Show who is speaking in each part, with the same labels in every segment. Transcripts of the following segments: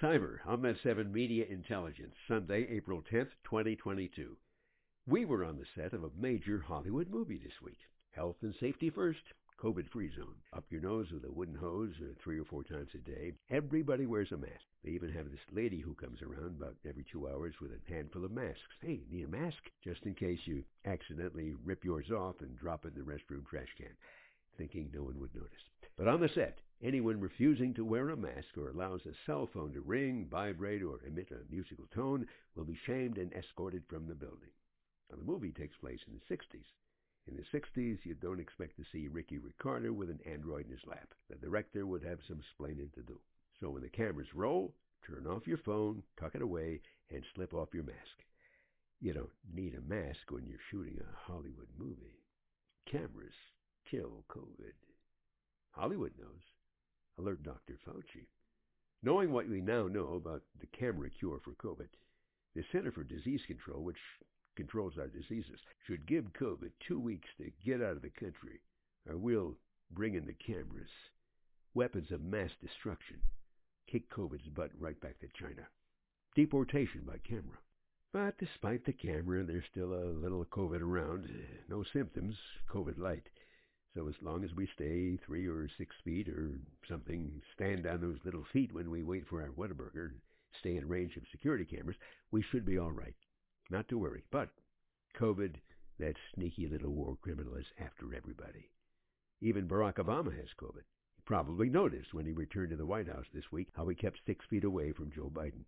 Speaker 1: Psyber on Med 7 Media Intelligence, Sunday, April 10th, 2022. We were on the set of a major Hollywood movie this week. Health and safety first, COVID free zone. Up your nose with a wooden hose uh, three or four times a day. Everybody wears a mask. They even have this lady who comes around about every two hours with a handful of masks. Hey, need a mask? Just in case you accidentally rip yours off and drop it in the restroom trash can, thinking no one would notice. But on the set, anyone refusing to wear a mask or allows a cell phone to ring, vibrate, or emit a musical tone will be shamed and escorted from the building. Now, the movie takes place in the 60s. In the 60s, you don't expect to see Ricky Ricardo with an Android in his lap. The director would have some explaining to do. So when the cameras roll, turn off your phone, tuck it away, and slip off your mask. You don't need a mask when you're shooting a Hollywood movie. Cameras kill COVID. Hollywood knows. Alert Dr. Fauci. Knowing what we now know about the camera cure for COVID, the Center for Disease Control, which controls our diseases, should give COVID two weeks to get out of the country, or we'll bring in the cameras, weapons of mass destruction, kick COVID's butt right back to China. Deportation by camera. But despite the camera, there's still a little COVID around. No symptoms, COVID light. So as long as we stay three or six feet or something, stand on those little feet when we wait for our Whataburger, stay in range of security cameras, we should be all right. Not to worry. But COVID, that sneaky little war criminal, is after everybody. Even Barack Obama has COVID. He probably noticed when he returned to the White House this week how he kept six feet away from Joe Biden,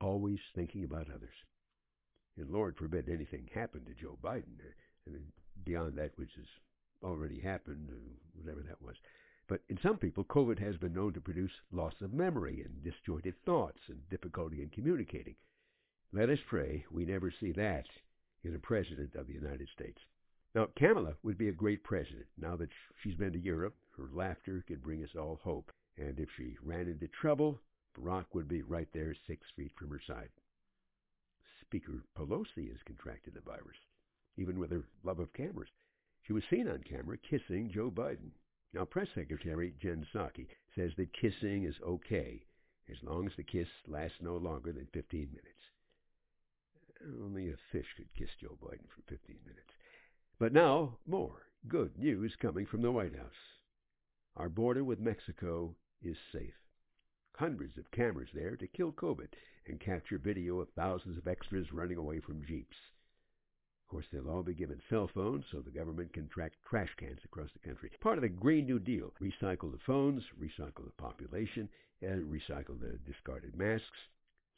Speaker 1: always thinking about others. And Lord forbid anything happened to Joe Biden, uh, I mean, beyond that which has already happened, uh, whatever that was. But in some people, COVID has been known to produce loss of memory and disjointed thoughts and difficulty in communicating. Let us pray we never see that in a president of the United States. Now, Kamala would be a great president. Now that she's been to Europe, her laughter could bring us all hope. And if she ran into trouble, Barack would be right there six feet from her side. Speaker Pelosi has contracted the virus, even with her love of cameras. She was seen on camera kissing Joe Biden. Now, Press Secretary Jen Psaki says that kissing is okay as long as the kiss lasts no longer than 15 minutes. Only a fish could kiss Joe Biden for 15 minutes. But now, more good news coming from the White House. Our border with Mexico is safe. Hundreds of cameras there to kill COVID and capture video of thousands of extras running away from Jeeps. Of course, they'll all be given cell phones so the government can track trash cans across the country. Part of the Green New Deal. Recycle the phones, recycle the population, and recycle the discarded masks.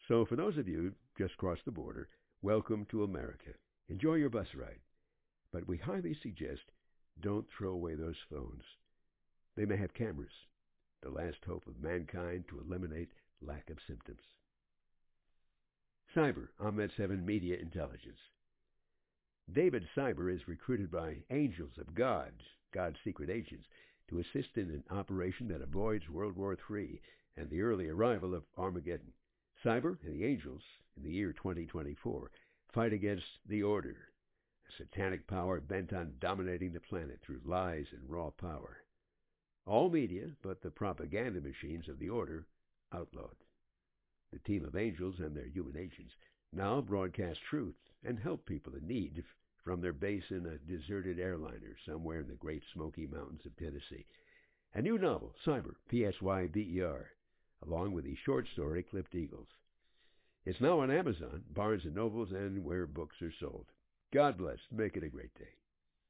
Speaker 1: So for those of you just crossed the border, Welcome to America. Enjoy your bus ride. But we highly suggest don't throw away those phones. They may have cameras, the last hope of mankind to eliminate lack of symptoms. Psyber, Ahmed 7 Media Intelligence. David Psyber is recruited by angels of God, God's secret agents, to assist in an operation that avoids World War III and the early arrival of Armageddon. Psyber and the angels, in the year 2024, fight against the order, a satanic power bent on dominating the planet through lies and raw power. All media, but the propaganda machines of the order, outlawed. The team of angels and their human agents now broadcast truth and help people in need from their base in a deserted airliner somewhere in the Great Smoky Mountains of Tennessee. A new novel, Psyber, P-S-Y-B-E-R, along with the short story Clipped Eagles. It's now on Amazon, Barnes & Nobles, and where books are sold. God bless. Make it a great day.